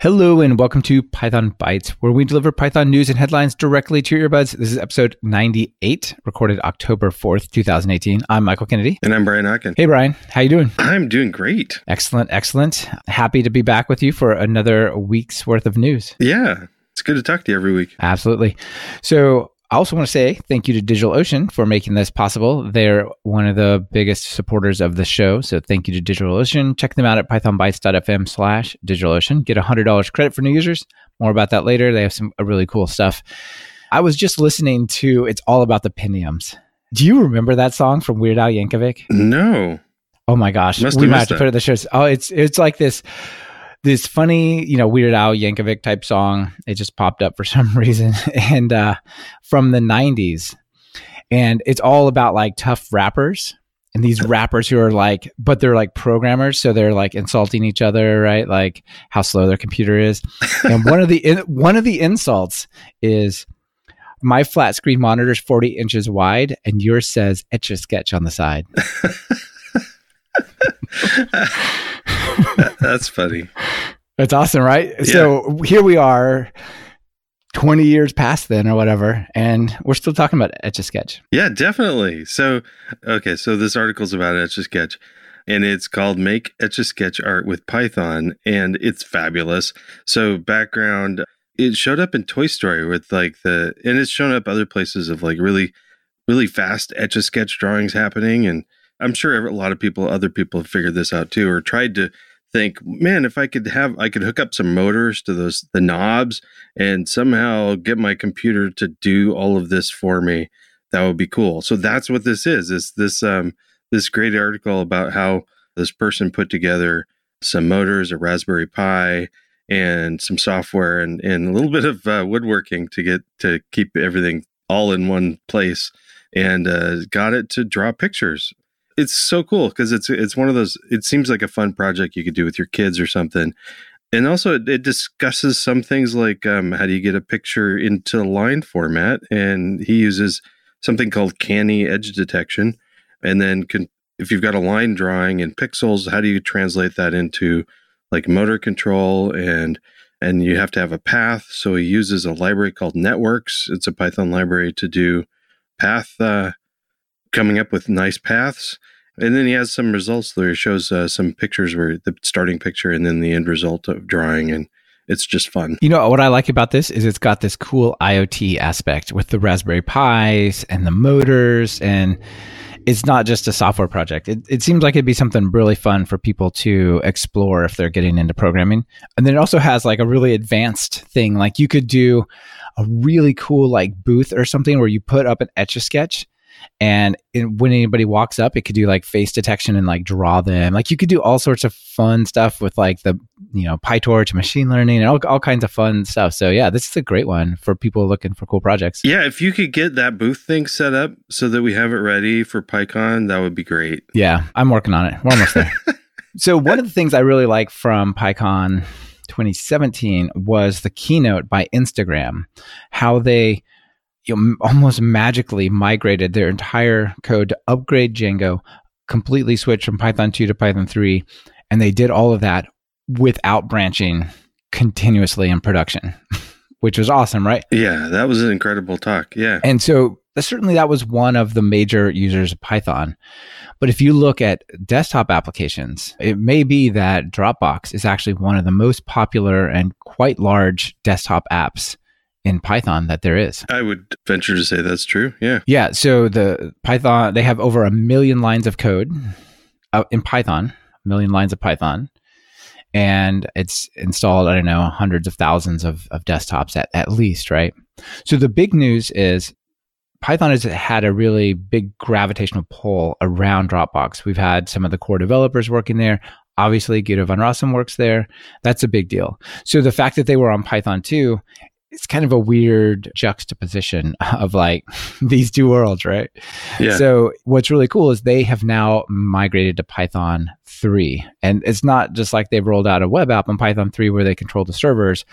Hello and welcome to Python Bytes, where we deliver Python news and headlines directly to your earbuds. This is episode 98, recorded October 4th, 2018. I'm Michael Kennedy. And I'm Brian Okken. Hey Brian, how you doing? I'm doing great. Excellent, excellent. Happy to be back with you for another week's worth of news. Yeah, it's good to talk to you every week. Absolutely. So I also want to say thank you to DigitalOcean for making this possible. They're one of the biggest supporters of the show. So thank you to DigitalOcean. Check them out at pythonbytes.fm slash DigitalOcean. Get $100 credit for new users. More about that later. They have some uh, really cool stuff. I was just listening to It's All About the Pentiums. Do you remember that song from Weird Al Yankovic? No. Oh my gosh. Must we have might have to put it in the shows. Oh, it's it's like this this funny, you know, Weird Al Yankovic type song. It just popped up for some reason, and uh, from the '90s, and it's all about like tough rappers and these rappers who are like, but they're like programmers, so they're like insulting each other, right? Like how slow their computer is. And one of the in, one of the insults is. My flat screen monitor is 40 inches wide, and yours says etch a sketch on the side. That- that's funny. That's awesome, right? So here we are, 20 years past then or whatever, and we're still talking about Etch a Sketch. Yeah, definitely. So, okay, so this article's about Etch a Sketch, and it's called Make Etch a Sketch Art with Python, and it's fabulous. So, background, it showed up in Toy Story with like the, and it's shown up other places of like really, really fast Etch a Sketch drawings happening. And I'm sure a lot of people, other people have figured this out too, or tried to think, man, if I could have, I could hook up some motors to those, the knobs and somehow get my computer to do all of this for me that would be cool. So that's what this is. Is this um this great article about how this person put together some motors, a Raspberry Pi, and some software and and a little bit of uh, woodworking to get to keep everything all in one place, and uh, got it to draw pictures. It's so cool because it's it's one of those. It seems like a fun project you could do with your kids or something. And also, it, it discusses some things like um, how do you get a picture into line format, and he uses something called canny edge detection and then can, if you've got a line drawing in pixels how do you translate that into like motor control and and you have to have a path so he uses a library called NetworkX it's a python library to do path uh, coming up with nice paths. And then he has some results there. He shows uh, some pictures where the starting picture and then the end result of drawing and it's just fun. You know what I like about this is it's got this cool IoT aspect with the Raspberry Pis and the motors, and it's not just a software project. It, it seems like it'd be something really fun for people to explore if they're getting into programming. And then it also has like a really advanced thing, like you could do a really cool like booth or something where you put up an etch a sketch and in, when anybody walks up it could do like face detection and like draw them. Like you could do all sorts of fun stuff with like the you know pytorch machine learning and all, all kinds of fun stuff. So yeah this is a great one for people looking for cool projects. Yeah, if you could get that booth thing set up so that we have it ready for PyCon, that would be great. yeah i'm working on it. We're almost there. So one of the things i really like from pycon 2017 was the keynote by instagram how they you know, almost magically migrated their entire code to upgrade Django, completely switch from Python 2 to Python 3, and they did all of that without branching continuously in production, which was awesome, right? Yeah, that was an incredible talk. Yeah. And so certainly that was one of the major users of Python. But if you look at desktop applications, it may be that Dropbox is actually one of the most popular and quite large desktop apps in Python that there is. I would venture to say that's true. Yeah. Yeah, so the Python they have over a million lines of code uh, in Python, a million lines of Python, and it's installed. I don't know, hundreds of thousands of, of desktops at, at least, right? So the big news is Python has had a really big gravitational pull around Dropbox. We've had some of the core developers working there. Obviously, Guido van Rossum works there. That's a big deal. So the fact that they were on Python 2 it's kind of a weird juxtaposition of like these two worlds, right? Yeah. So what's really cool is they have now migrated to Python 3. And it's not just like they've rolled out a web app on Python 3 where they control the servers,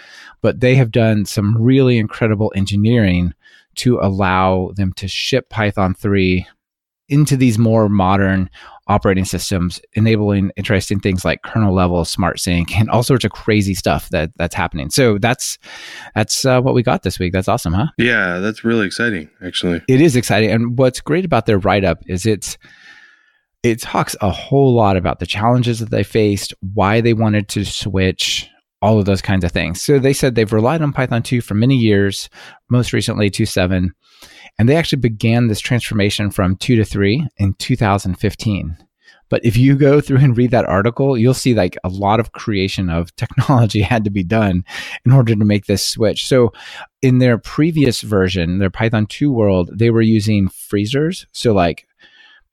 but they have done some really incredible engineering to allow them to ship Python 3 into these more modern operating systems, enabling interesting things like kernel level smart sync and all sorts of crazy stuff that that's happening. So that's that's uh, what we got this week. That's awesome, huh? Yeah, that's really exciting. Actually, it is exciting. And what's great about their write up is it's it talks a whole lot about the challenges that they faced, why they wanted to switch, all of those kinds of things. So they said they've relied on Python 2 for many years, most recently 2.7, and they actually began this transformation from 2 to 3 in 2015. But if you go through and read that article, you'll see like a lot of creation of technology had to be done in order to make this switch. So in their previous version, their Python 2 world, they were using freezers. So like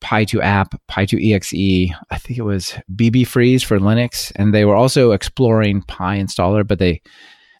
Py2 app, Py2 exe, I think it was bbfreeze for Linux, and they were also exploring Py installer, but they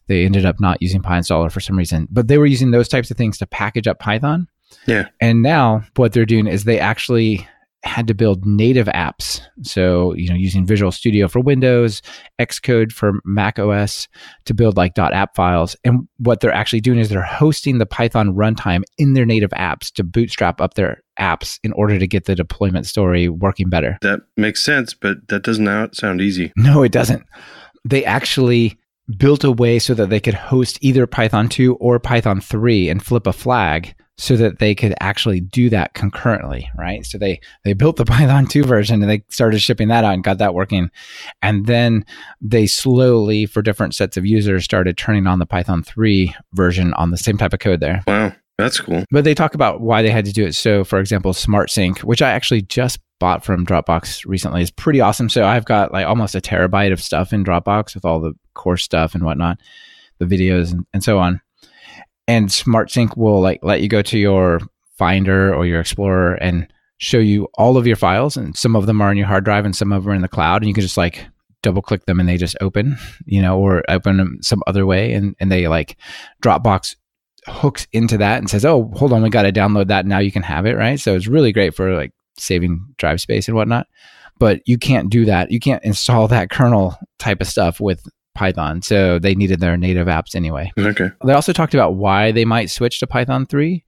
they ended up not using PyInstaller for some reason. But they were using those types of things to package up Python. Yeah. And now what they're doing is they actually had to build native apps. So, you know, using Visual Studio for Windows, Xcode for Mac OS to build like .app files. And what they're actually doing is they're hosting the Python runtime in their native apps to bootstrap up their apps in order to get the deployment story working better. That makes sense, but that does not sound easy. No, it doesn't. They actually built a way so that they could host either Python 2 or Python 3 and flip a flag so that they could actually do that concurrently, right? So they they built the Python 2 version and they started shipping that out and got that working. And then they slowly for different sets of users started turning on the Python 3 version on the same type of code there. Wow. That's cool. But they talk about why they had to do it. So, for example, Smart Sync, which I actually just bought from Dropbox recently, is pretty awesome. So, I've got like almost a terabyte of stuff in Dropbox with all the course stuff and whatnot, the videos and, and so on and smart sync will like let you go to your finder or your explorer and show you all of your files and some of them are on your hard drive and some of them are in the cloud and you can just like double click them and they just open you know or open them some other way and, and they like dropbox hooks into that and says oh hold on we got to download that now you can have it right so it's really great for like saving drive space and whatnot but you can't do that you can't install that kernel type of stuff with Python. So they needed their native apps anyway. Okay. They also talked about why they might switch to Python 3.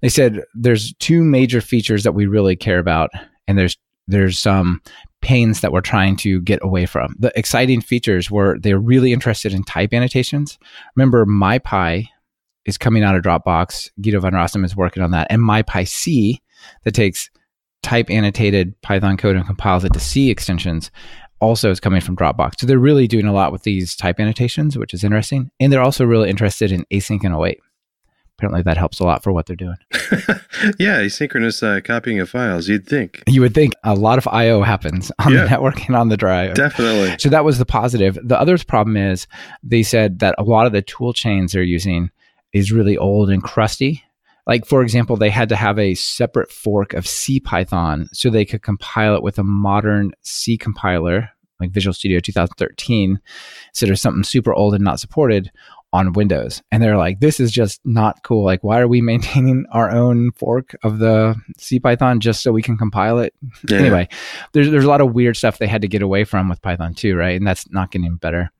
They said there's two major features that we really care about, and there's there's some pains that we're trying to get away from. The exciting features were they're really interested in type annotations. Remember, MyPy is coming out of Dropbox. Guido van Rossum is working on that, and MyPyC that takes type annotated Python code and compiles it to C extensions also is coming from Dropbox. So they're really doing a lot with these type annotations, which is interesting. And they're also really interested in async and await. Apparently, that helps a lot for what they're doing. yeah, asynchronous uh, copying of files. You'd think. You would think a lot of I/O happens on yeah, the network and on the drive. Definitely. So that was the positive. The other problem is they said that a lot of the tool chains they're using is really old and crusty, like for example, they had to have a separate fork of C Python so they could compile it with a modern C compiler like Visual Studio 2013 instead of something super old and not supported on Windows. And they're like, this is just not cool. Like, why are we maintaining our own fork of the C Python just so we can compile it? Yeah. Anyway, there's there's a lot of weird stuff they had to get away from with Python 2, right? And that's not getting better.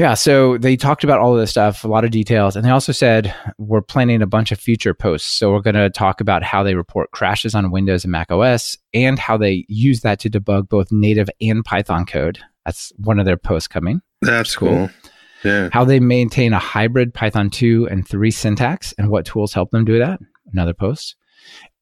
Yeah, so they talked about all of this stuff, a lot of details, and they also said we're planning a bunch of future posts. So we're going to talk about how they report crashes on Windows and Mac OS and how they use that to debug both native and Python code. That's one of their posts coming. That's cool. cool. Yeah. How they maintain a hybrid Python 2 and 3 syntax and what tools help them do that. Another post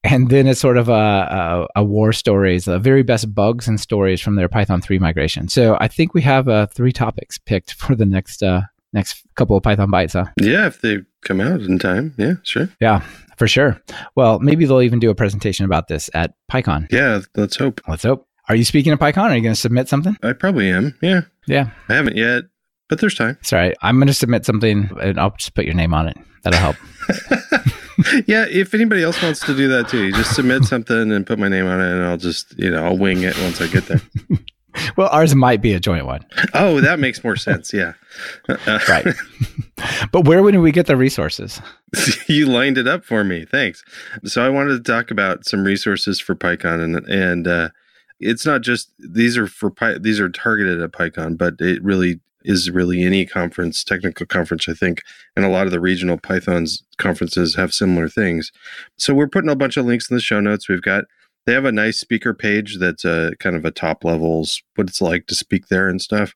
and then it's sort of a, a, a, war stories, the very best bugs and stories from their Python 3 migration. So I think we have uh, three topics picked for the next uh, next couple of Python bytes, huh? Yeah, if they come out in time. Yeah, sure. Yeah, for sure. Well, maybe they'll even do a presentation about this at PyCon. Yeah, let's hope. Let's hope. Are you speaking at PyCon? Are you going to submit something? I probably am. Yeah. Yeah. I haven't yet, but there's time. Sorry, I'm going to submit something and I'll just put your name on it. That'll help. yeah, if anybody else wants to do that too, you just submit something and put my name on it, and I'll just you know I'll wing it once I get there. well, ours might be a joint one. Oh, that makes more sense. Yeah, right. but where would we get the resources? you lined it up for me. Thanks. So I wanted to talk about some resources for PyCon, and and uh, it's not just these are for Py, these are targeted at PyCon, but it really is really any conference, technical conference, I think, and a lot of the regional Python's conferences have similar things. So we're putting a bunch of links in the show notes. We've got they have a nice speaker page that's a kind of a top levels what it's like to speak there and stuff.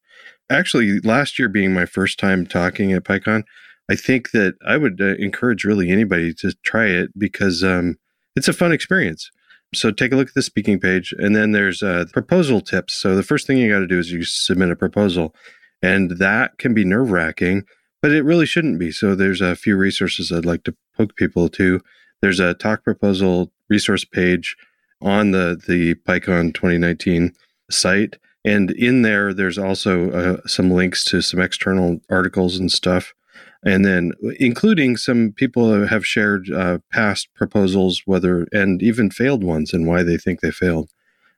Actually, last year being my first time talking at PyCon, I think that I would uh, encourage really anybody to try it because um, it's a fun experience. So take a look at the speaking page, and then there's uh, proposal tips. So the first thing you got to do is you submit a proposal, and that can be nerve wracking, but it really shouldn't be. So there's a few resources I'd like to poke people to. There's a talk proposal resource page on the the PyCon 2019 site, and in there there's also uh, some links to some external articles and stuff and then including some people have shared uh, past proposals, whether and even failed ones, and why they think they failed.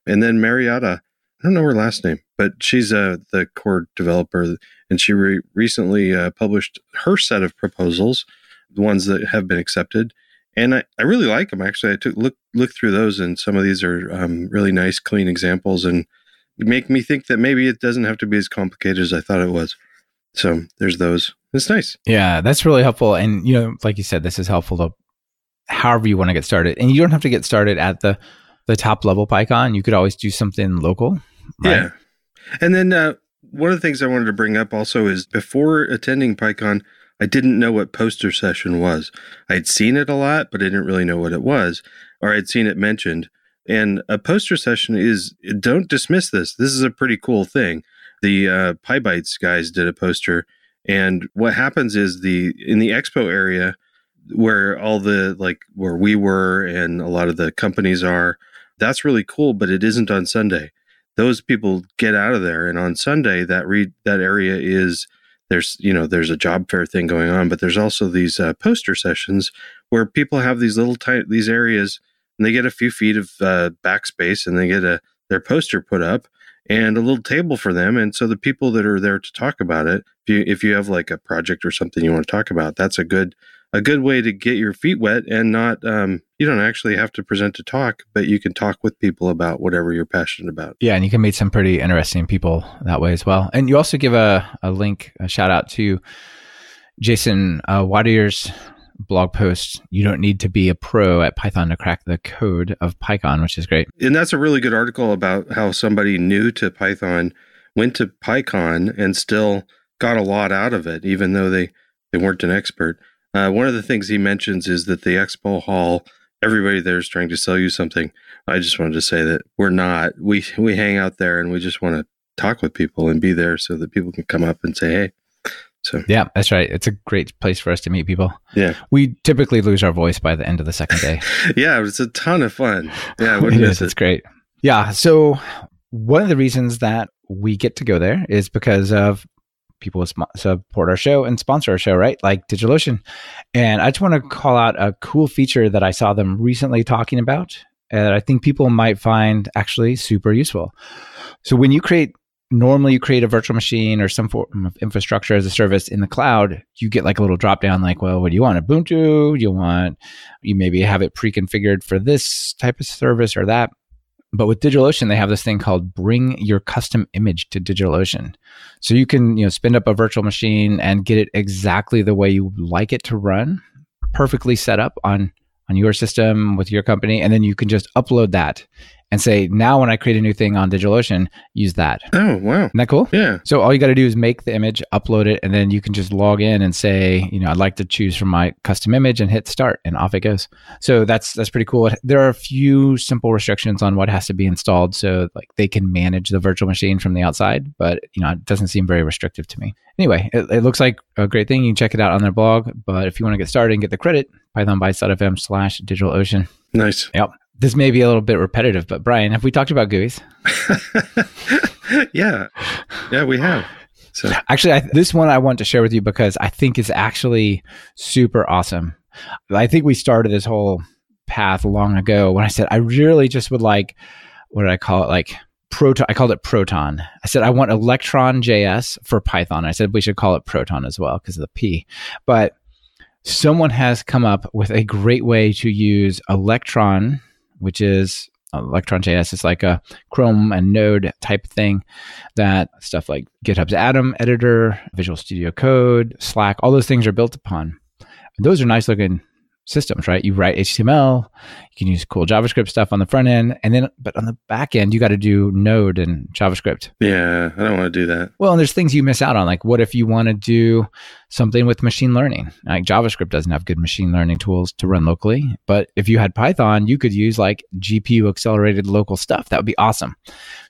And then Marietta, I don't know her last name, but she's uh, the core developer, and she re- recently uh, published her set of proposals, the ones that have been accepted. And I, I really like them. Actually, I took look look through those, and some of these are um, really nice, clean examples, and make me think that maybe it doesn't have to be as complicated as I thought it was. So there's those. It's nice. Yeah, that's really helpful. And you know, like you said, this is helpful to however you want to get started. And you don't have to get started at the the top level PyCon. You could always do something local. Right? Yeah. And then uh, one of the things I wanted to bring up also is before attending PyCon, I didn't know what poster session was. I'd seen it a lot, but I didn't really know what it was, or I'd seen it mentioned. And a poster session is don't dismiss this. This is a pretty cool thing the uh, PyBites guys did a poster, and what happens is the in the expo area where all the like where we were and a lot of the companies are, that's really cool, but it isn't on Sunday. Those people get out of there, and on Sunday that read that area is there's you know there's a job fair thing going on, but there's also these uh, poster sessions where people have these little tight these areas and they get a few feet of uh, backspace and they get a their poster put up and a little table for them. And so the people that are there to talk about it, if you, if you have like a project or something you want to talk about, that's a good a good way to get your feet wet and not um, you don't actually have to present to talk, but you can talk with people about whatever you're passionate about. Yeah, and you can meet some pretty interesting people that way as well. And you also give a, a link, a shout out to Jason uh, Wadier's blog post. You don't need to be a pro at Python to crack the code of PyCon, which is great. And that's a really good article about how somebody new to Python went to PyCon and still got a lot out of it, even though they, they weren't an expert. Uh, one of the things he mentions is that the expo hall, everybody there is trying to sell you something. I just wanted to say that we're not. We we hang out there and we just want to talk with people and be there so that people can come up and say, "Hey, so yeah, that's right. It's a great place for us to meet people. Yeah, we typically lose our voice by the end of the second day. yeah, it's a ton of fun. Yeah, it is. It. It's great. Yeah. So one of the reasons that we get to go there is because of people support our show and sponsor our show, right? Like DigitalOcean. And I just want to mm-hmm. call out a cool feature that I saw them recently talking about uh, that I think people might find actually super useful. So when you create normally you create a virtual machine or some form of infrastructure as a service in the cloud, you get like a little drop down like, well, what do you want? Ubuntu? You want, you maybe have it pre configured for this type of service or that. But with DigitalOcean, they have this thing called bring your custom image to DigitalOcean. So you can, you know, spin up a virtual machine and get it exactly the way you like it to run, perfectly set up on on your system with your company and then you can just upload that and say, now when I create a new thing on DigitalOcean, use that. Oh, wow. Isn't that cool? Yeah. So all you got to do is make the image, upload it, and then you can just log in and say, you know, I'd like to choose from my custom image and hit start, and off it goes. So that's that's pretty cool. There are a few simple restrictions on what has to be installed, so like they can manage the virtual machine from the outside, but you know, it doesn't seem very restrictive to me. Anyway, it, it looks like a great thing. You can check it out on their blog. But if you want to get started and get the credit, pythonbytes.fm slash DigitalOcean. Nice. Yep this may be a little bit repetitive, but Brian, have we talked about GUIs? yeah, yeah, we have. So actually, I, this one I want to share with you because I think it's actually super awesome. I think we started this whole path long ago when I said I really just would like what did I call it like proton I called it proton. I said I want electron JS for Python. I said we should call it proton as well because of the P. But someone has come up with a great way to use electron which is uh, Electron.js is like a Chrome and Node type thing that stuff like GitHub's Atom editor, Visual Studio Code, Slack, all those things are built upon. Those are nice looking systems, right? You write HTML, you can use cool JavaScript stuff on the front end, and then but on the back end, you got to do Node and JavaScript. Yeah, I don't want to do that. Well, and there's things you miss out on. Like, what if you want to do something with machine learning? Like JavaScript doesn't have good machine learning tools to run locally, but if you had Python, you could use like GPU accelerated local stuff. That would be awesome.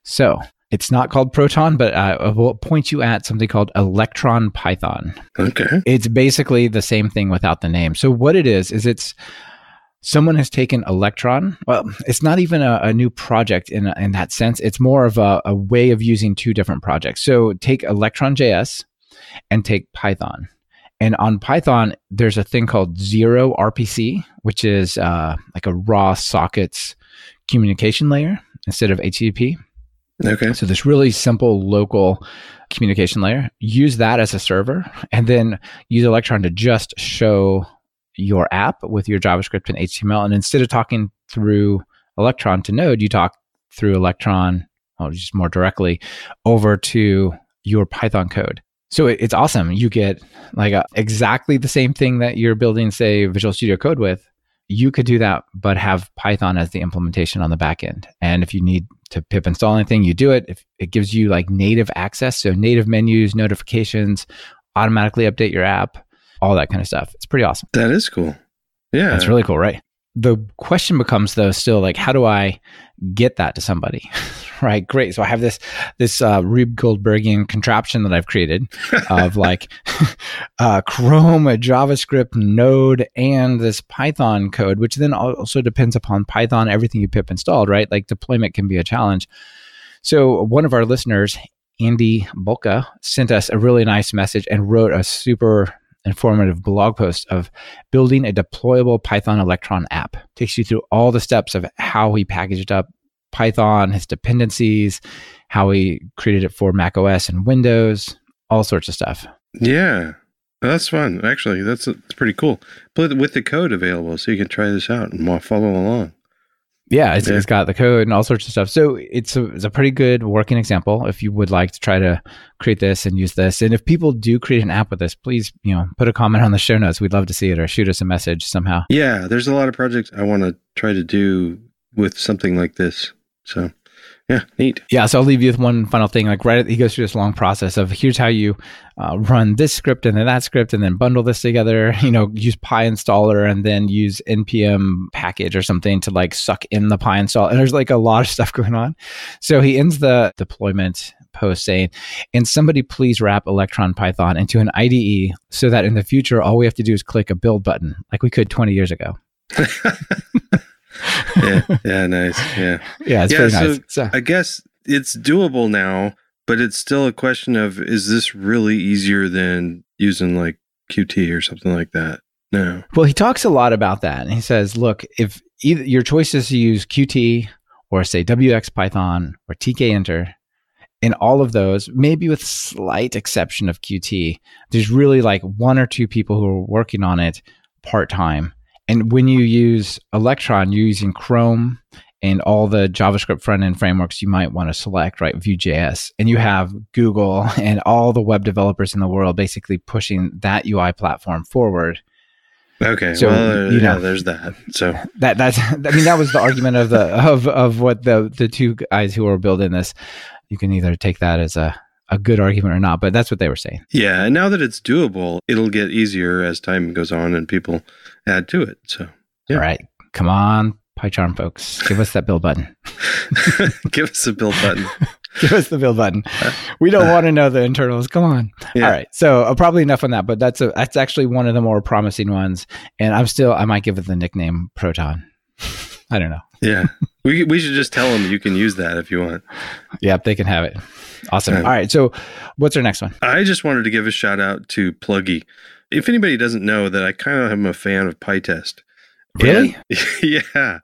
So it's not called Proton, but uh, I will point you at something called Electron Python. Okay. It's basically the same thing without the name. So what it is is it's someone has taken Electron. Well, it's not even a, a new project in in that sense. It's more of a, a way of using two different projects. So take Electron.js and take Python. And on Python, there's a thing called Zero RPC, which is uh, like a raw sockets communication layer instead of HTTP. Okay. So this really simple local communication layer, use that as a server and then use Electron to just show your app with your JavaScript and HTML. And instead of talking through Electron to Node, you talk through Electron, well, just more directly over to your Python code. So it's awesome. You get like a, exactly the same thing that you're building, say, Visual Studio Code with. You could do that, but have Python as the implementation on the back end. And if you need to pip install anything, you do it. If it gives you like native access, so native menus, notifications, automatically update your app, all that kind of stuff. It's pretty awesome. That is cool. Yeah. That's really cool, right? The question becomes though still like how do I get that to somebody? right? Great. So I have this this uh Rube Goldbergian contraption that I've created of like uh Chrome, a JavaScript node, and this Python code, which then also depends upon Python, everything you pip installed, right? Like deployment can be a challenge. So one of our listeners, Andy Bulka, sent us a really nice message and wrote a super informative blog post of building a deployable Python Electron app. Takes you through all the steps of how he packaged up Python, his dependencies, how he created it for Mac OS and Windows, all sorts of stuff. Yeah. That's fun. Actually, that's, that's pretty cool. But with the code available, so you can try this out and follow along. Yeah it's, yeah. it's got the code and all sorts of stuff. So it's a, it's a pretty good working example if you would like to try to create this and use this. And if people do create an app with this, please, you know, put a comment on the show notes. We'd love to see it or shoot us a message somehow. Yeah, there's a lot of projects I want to try to do with something like this. So yeah, neat. Yeah, so I'll leave you with one final thing. Like, right, he goes through this long process of here's how you uh, run this script and then that script, and then bundle this together. You know, use PyInstaller and then use npm package or something to like suck in the PyInstall. And there's like a lot of stuff going on. So he ends the deployment post saying, "And somebody please wrap Electron Python into an IDE so that in the future all we have to do is click a build button like we could 20 years ago." yeah, yeah, nice. Yeah, yeah, it's yeah, pretty nice. So uh I guess it's doable now, but it's still a question of is this really easier than using like Qt or something like that? No. Well, he talks a lot about that, and he says, look, if either your choice is to use Qt or say WX Python or tkinter, in all of those, maybe with slight exception of Qt, there's really like one or two people who are working on it part time and when you use Electron, you're using Chrome and all the JavaScript front end frameworks you might want to select, right? Vue.js. And you have Google and all the web developers in the world basically pushing that UI platform forward. Okay, so well, you know, yeah, there's that. So that that's I mean that was the argument of the of of what the the two guys who were building this. You can either take that as a a good argument or not, but that's what they were saying. Yeah, and now that it's doable, it'll get easier as time goes on and people add to it. So, yeah. all right, come on, PyCharm folks, give us that build button. give us the build button. give us the build button. We don't want to know the internals. Come on. Yeah. All right, so uh, probably enough on that, but that's a that's actually one of the more promising ones, and I'm still I might give it the nickname Proton. I don't know. Yeah, we we should just tell them you can use that if you want. Yep, they can have it. Awesome. All right. So, what's our next one? I just wanted to give a shout out to Pluggy. If anybody doesn't know that I kind of am a fan of PyTest. Really? And, yeah.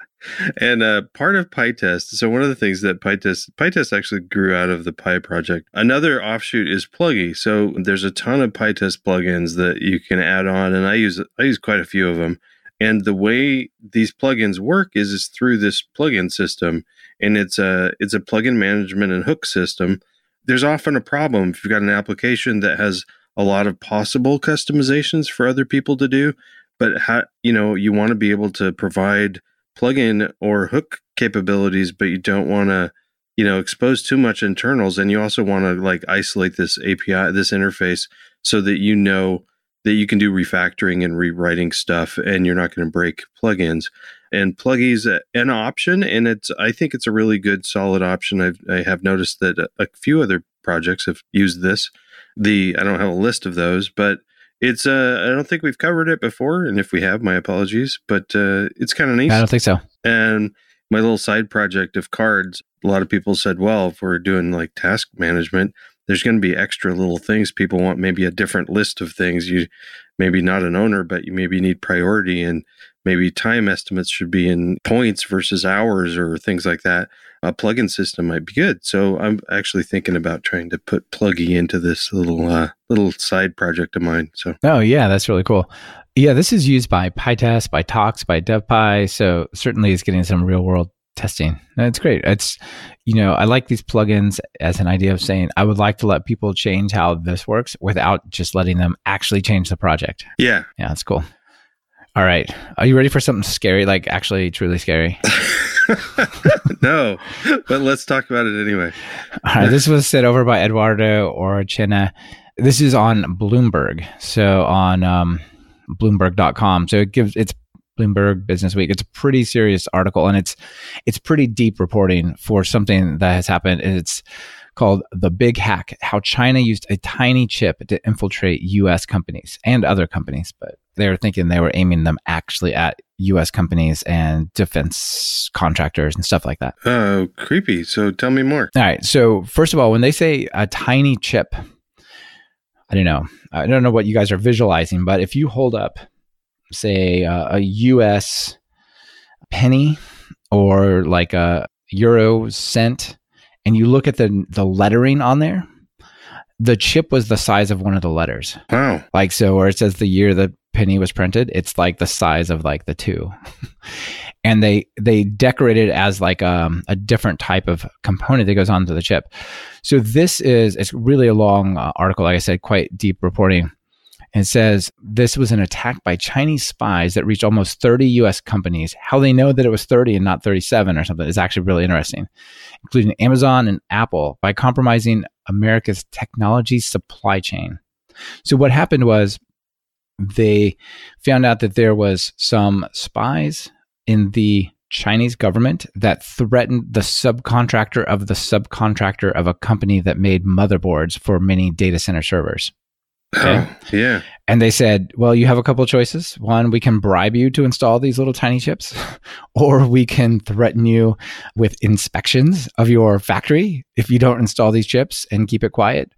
And uh, part of PyTest, so one of the things that PyTest, PyTest actually grew out of the Py project. Another offshoot is Pluggy. So there's a ton of PyTest plugins that you can add on, and I use I use quite a few of them. And the way these plugins work is is through this plugin system, and it's a it's a plugin management and hook system there's often a problem if you've got an application that has a lot of possible customizations for other people to do. but you know, you want to be able to provide plugin or hook capabilities, but you don't want to, you know, expose too much internals. And you also want to like isolate this API, this interface so that you know that you can do refactoring and rewriting stuff and you're not going to break plugins. And pluggies an option and it's i think it's a really good solid option. I've, i have noticed that a, few other projects have used this. The i don't have a list of those but it's uh i don't think we've covered it before and if we have my apologies but uh it's kind of nice. I don't think so. And my little side project of cards a lot of people said well if we're doing like task management there's going to be extra little things people want maybe a different list of things. You maybe not an owner but you maybe need priority and maybe time estimates should be in points versus hours or things like that. A plugin system might be good. So i'm actually thinking about trying to put pluggy into this little uh, little side project of mine so. Oh yeah that's really cool. Yeah this is used by pytest by tox by devpi so certainly it's getting some real world testing. That's great. It's you know, I like these plugins as an idea of saying I would like to let people change how this works without just letting them actually change the project. Yeah. Yeah, that's cool. All right. Are you ready for something scary, like actually truly scary? no, but let's talk about it anyway. All right. This was said over by Eduardo Orachena. This is on Bloomberg. So on um, Bloomberg.com. So it gives it's Bloomberg Business Week. It's a pretty serious article and it's it's pretty deep reporting for something that has happened. It's called The Big Hack How China Used a Tiny Chip to Infiltrate US companies and other companies, but they were thinking they were aiming them actually at US companies and defense contractors and stuff like that. Oh, creepy. So tell me more. All right. So, first of all, when they say a tiny chip, I don't know. I don't know what you guys are visualizing, but if you hold up say uh, a US penny or like a euro cent and you look at the the lettering on there the chip was the size of one of the letters. Wow like so where it says the year the penny was printed it's like the size of like the two. And they they decorate it as like um, a different type of component that goes onto the chip. So this is it's really a long uh, article like i said quite deep reporting and says this was an attack by Chinese spies that reached almost 30 US companies. How they know that it was 30 and not 37 or something is actually really interesting, including Amazon and Apple by compromising America's technology supply chain. So what happened was they found out that there was some spies in the Chinese government that threatened the subcontractor of the subcontractor of a company that made motherboards for many data center servers. Okay. Oh, yeah. And they said, well, you have a couple choices. One, we can bribe you to install these little tiny chips, or we can threaten you with inspections of your factory if you don't install these chips and keep it quiet.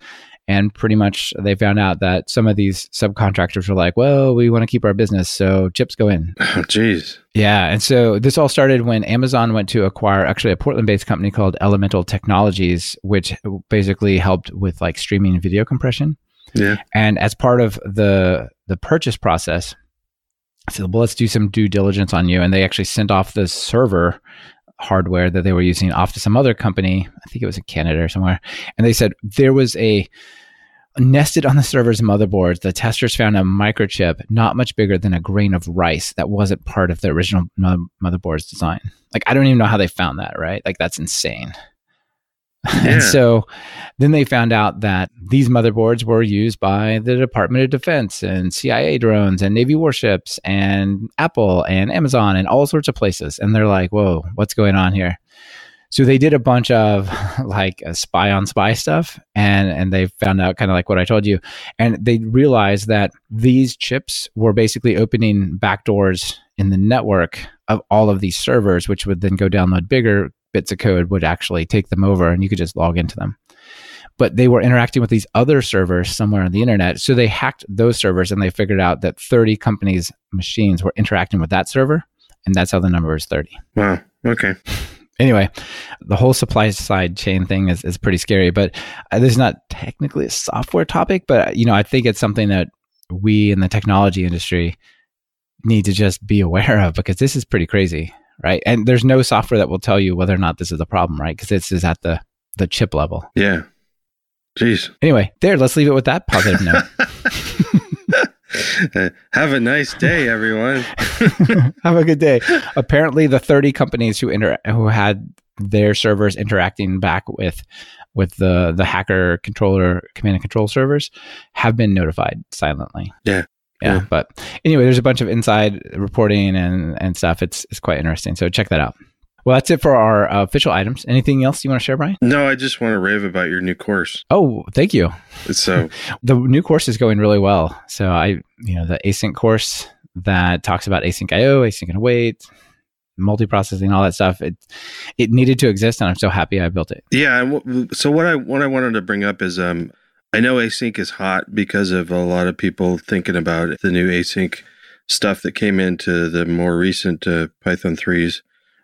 And pretty much they found out that some of these subcontractors were like, well, we want to keep our business, so chips go in. Oh, jeez. Yeah. And so this all started when Amazon went to acquire actually a Portland based company called Elemental Technologies, which basically helped with like streaming video compression. Yeah. And as part of the the purchase process, I said, well, let's do some due diligence on you. And they actually sent off the server hardware that they were using off to some other company. I think it was in Canada or somewhere. And they said there was a nested on the server's motherboard, The testers found a microchip not much bigger than a grain of rice that wasn't part of the original motherboard's design. Like, I don't even know how they found that, right? Like, that's insane. Yeah. and so then they found out that these motherboards were used by the Department of Defense and CIA drones and Navy warships and Apple and Amazon and all sorts of places. And they're like, whoa, what's going on here? So they did a bunch of like uh, spy on spy stuff and and they found out kind of like what I told you and they realized that these chips were basically opening backdoors in the network of all of these servers which would then go download bigger bits of code would actually take them over and you could just log into them. But they were interacting with these other servers somewhere on the internet. So they hacked those servers and they figured out that 30 companies' machines were interacting with that server. And that's how the number is 30. Wow. Okay. Anyway, the whole supply side chain thing is, is pretty scary, but uh, this is not technically a software topic, but you know, I think it's something that we in the technology industry need to just be aware of because this is pretty crazy right? And there's no software that will tell you whether or not this is a problem, right? Because this is at the the chip level. Yeah. Jeez. Anyway, there. Let's leave it with that positive note. Have a nice day, everyone. Have a good day. Apparently, the 30 companies who inter- who had their servers interacting back with with the the hacker controller command and control servers have been notified silently. Yeah. Yeah, Yeah. but anyway, there's a bunch of inside reporting and and stuff. It's it's quite interesting. So check that out. Well, that's it for our uh, official items. Anything else you want to share, Brian? No, I just want to rave about your new course. Oh, thank you. So The new course is going really well. So I, you know, the async course that talks about async IO, async and await, multiprocessing, all that stuff. It it needed to exist, and I'm so happy I built it. yeah, so what I what I wanted to bring up is um I know async is hot because of a lot of people thinking about the new async stuff that came into the more recent uh, Python 3s.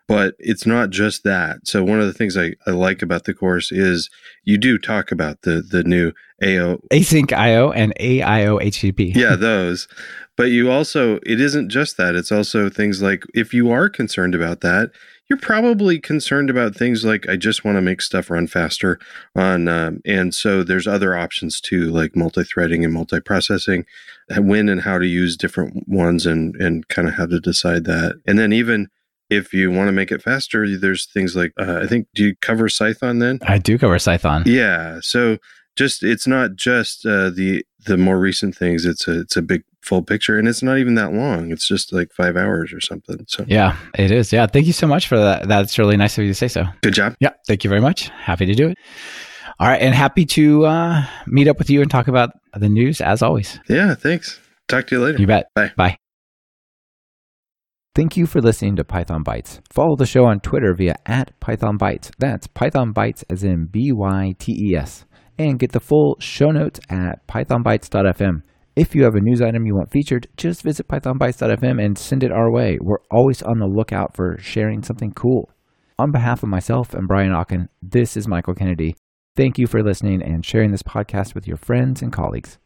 But it's not just that. So one of the things I, I like about the course is you do talk about the the new AO Async IO and AIO HTTP. yeah those but you also it isn't just that it's also things like if you are concerned about that you're probably concerned about things like i just want to make stuff run faster on um, and so there's other options too like multi-threading and multiprocessing and when and how to use different ones and and kind of how to decide that and then even if you want to make it faster there's things like uh, i think do you cover Cython then I do cover Cython. yeah. So just it's not just uh, the the more recent things. It's a it's a big full picture, and it's not even that long. It's just like five hours or something. So Yeah, it is. Yeah, thank you so much for that. That's really nice of you to say so. good job. Yeah, thank you very much. Happy to do it. All right, and happy to uh, meet up with you and talk about the news as always. Yeah. Thanks. Talk to you later. You bet. Bye. Bye. Thank you for listening to Python Bytes. Follow the show on Twitter via at Python Bytes. That's Python Bytes as in B Y T E S. And get the full show notes at pythonbytes.fm. If you have a news item you want featured, just visit pythonbytes.fm and send it our way. We're always on the lookout for sharing something cool. On behalf of myself and Brian Okken, this is Michael Kennedy. Thank you for listening and sharing this podcast with your friends and colleagues.